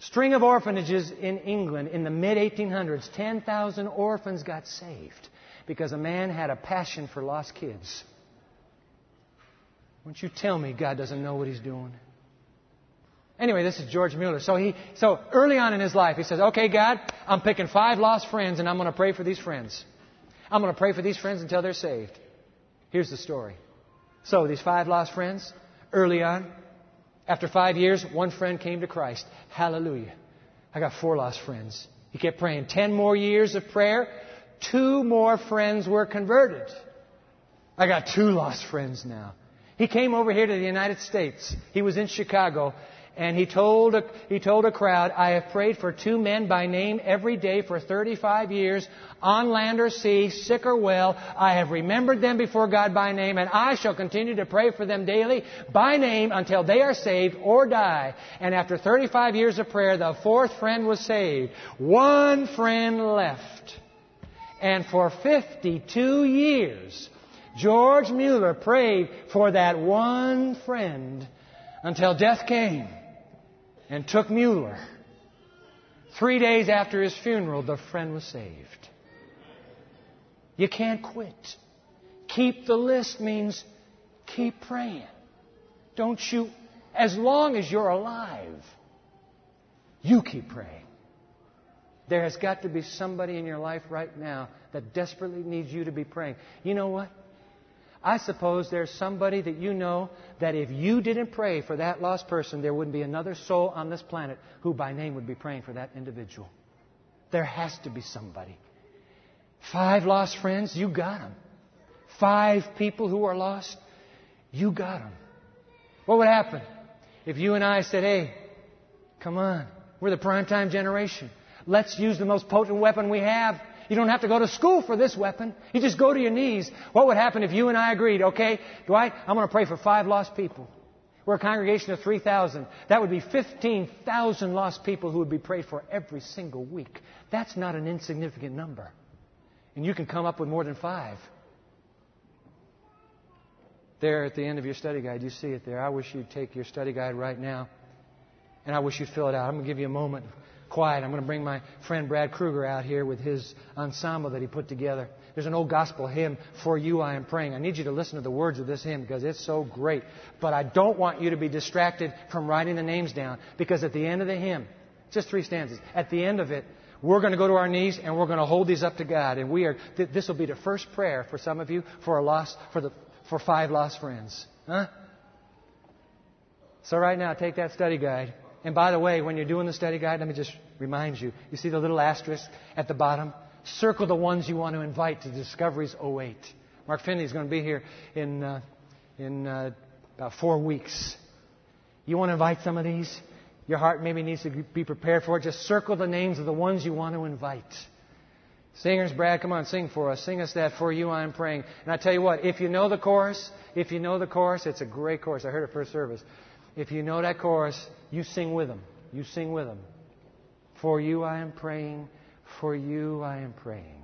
string of orphanages in England in the mid 1800s. 10,000 orphans got saved because a man had a passion for lost kids. Won't you tell me God doesn't know what he's doing? Anyway, this is George Mueller. So he, so early on in his life, he says, "Okay, God, I'm picking five lost friends, and I'm going to pray for these friends. I'm going to pray for these friends until they're saved." Here's the story. So these five lost friends, early on, after five years, one friend came to Christ. Hallelujah! I got four lost friends. He kept praying. Ten more years of prayer. Two more friends were converted. I got two lost friends now. He came over here to the United States. He was in Chicago and he told, a, he told a crowd, I have prayed for two men by name every day for 35 years, on land or sea, sick or well. I have remembered them before God by name, and I shall continue to pray for them daily by name until they are saved or die. And after 35 years of prayer, the fourth friend was saved. One friend left. And for 52 years, George Mueller prayed for that one friend until death came and took Mueller. Three days after his funeral, the friend was saved. You can't quit. Keep the list means keep praying. Don't you, as long as you're alive, you keep praying. There has got to be somebody in your life right now that desperately needs you to be praying. You know what? I suppose there's somebody that you know that if you didn't pray for that lost person, there wouldn't be another soul on this planet who by name would be praying for that individual. There has to be somebody. Five lost friends, you got them. Five people who are lost, you got them. What would happen if you and I said, hey, come on, we're the primetime generation. Let's use the most potent weapon we have you don't have to go to school for this weapon. You just go to your knees. What would happen if you and I agreed, okay, Dwight, I'm going to pray for five lost people. We're a congregation of 3,000. That would be 15,000 lost people who would be prayed for every single week. That's not an insignificant number. And you can come up with more than five. There at the end of your study guide, you see it there. I wish you'd take your study guide right now. And I wish you'd fill it out. I'm going to give you a moment quiet. I'm going to bring my friend Brad Kruger out here with his ensemble that he put together. There's an old gospel hymn, For You I Am Praying. I need you to listen to the words of this hymn because it's so great. But I don't want you to be distracted from writing the names down because at the end of the hymn, just three stanzas, at the end of it, we're going to go to our knees and we're going to hold these up to God. And we are, this will be the first prayer for some of you for a lost, for the, for five lost friends. Huh? So right now, take that study guide and by the way, when you're doing the study guide, let me just remind you you see the little asterisk at the bottom? Circle the ones you want to invite to Discoveries 08. Mark Finley is going to be here in, uh, in uh, about four weeks. You want to invite some of these? Your heart maybe needs to be prepared for it. Just circle the names of the ones you want to invite. Singers, Brad, come on, sing for us. Sing us that for you I am praying. And I tell you what, if you know the chorus, if you know the chorus, it's a great chorus. I heard it first service. If you know that chorus, you sing with them. You sing with them. For you I am praying. For you I am praying.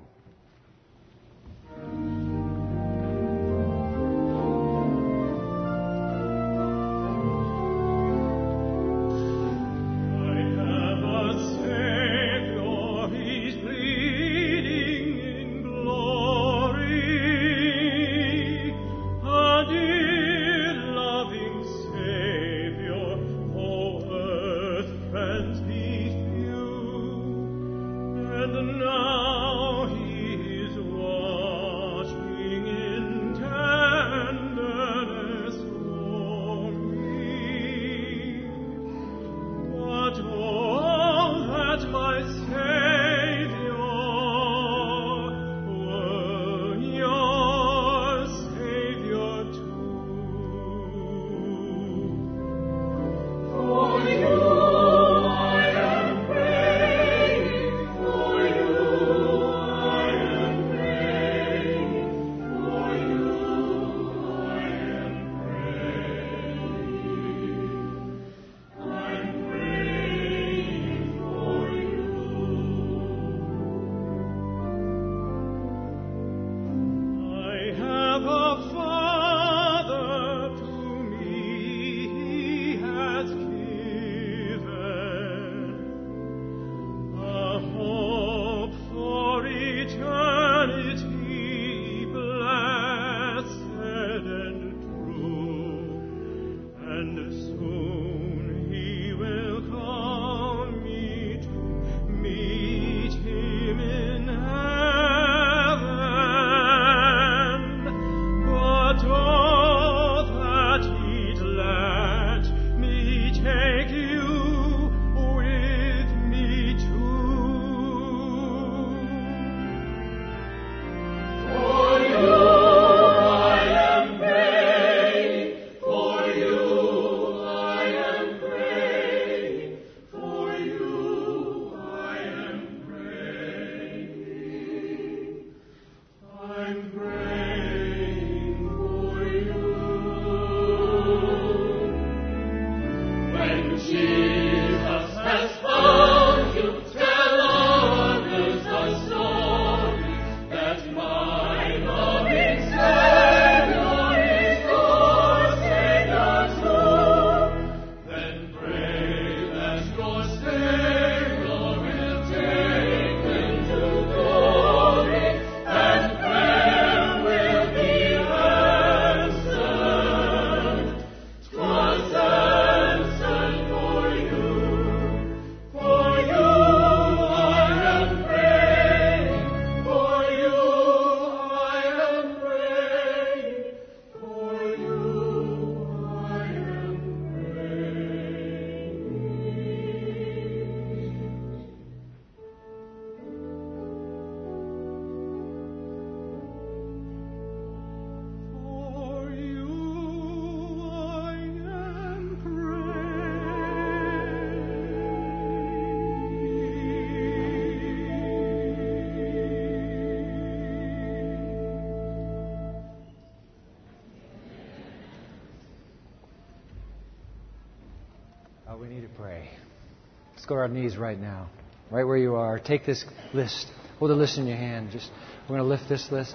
Go to our knees right now, right where you are. Take this list. Hold the list in your hand. Just we're going to lift this list,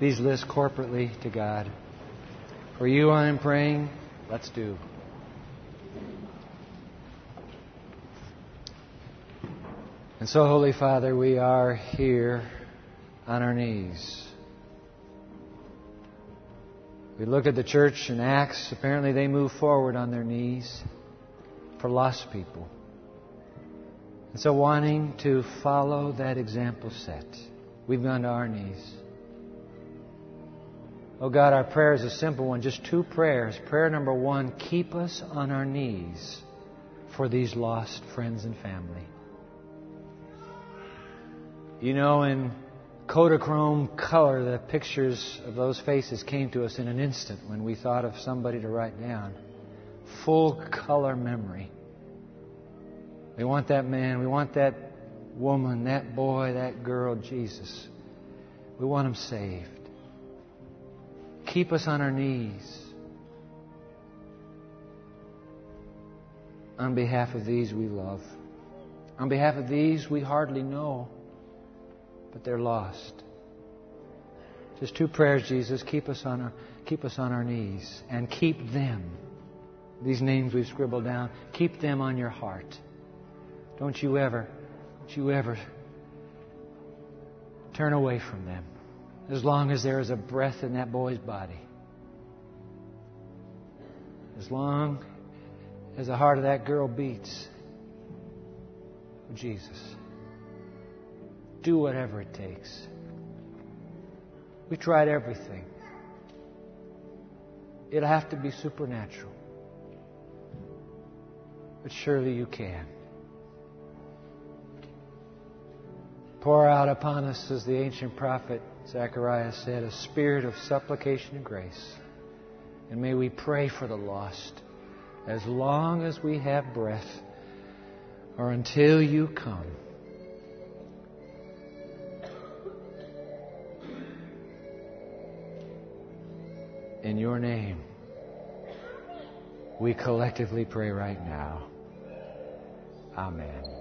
these lists corporately to God. For you, I am praying. Let's do. And so, Holy Father, we are here on our knees. We look at the church in Acts. Apparently, they move forward on their knees for lost people. And so, wanting to follow that example set, we've gone to our knees. Oh God, our prayer is a simple one, just two prayers. Prayer number one keep us on our knees for these lost friends and family. You know, in Kodachrome color, the pictures of those faces came to us in an instant when we thought of somebody to write down. Full color memory. We want that man, we want that woman, that boy, that girl, Jesus. We want them saved. Keep us on our knees. On behalf of these we love. On behalf of these we hardly know but they're lost. Just two prayers, Jesus. Keep us on our, keep us on our knees and keep them. These names we've scribbled down, keep them on your heart. Don't you ever, don't you ever turn away from them as long as there is a breath in that boy's body. As long as the heart of that girl beats. Jesus. Do whatever it takes. We tried everything. It'll have to be supernatural. But surely you can. Pour out upon us, as the ancient prophet Zechariah said, a spirit of supplication and grace. And may we pray for the lost as long as we have breath or until you come. In your name, we collectively pray right now. Amen.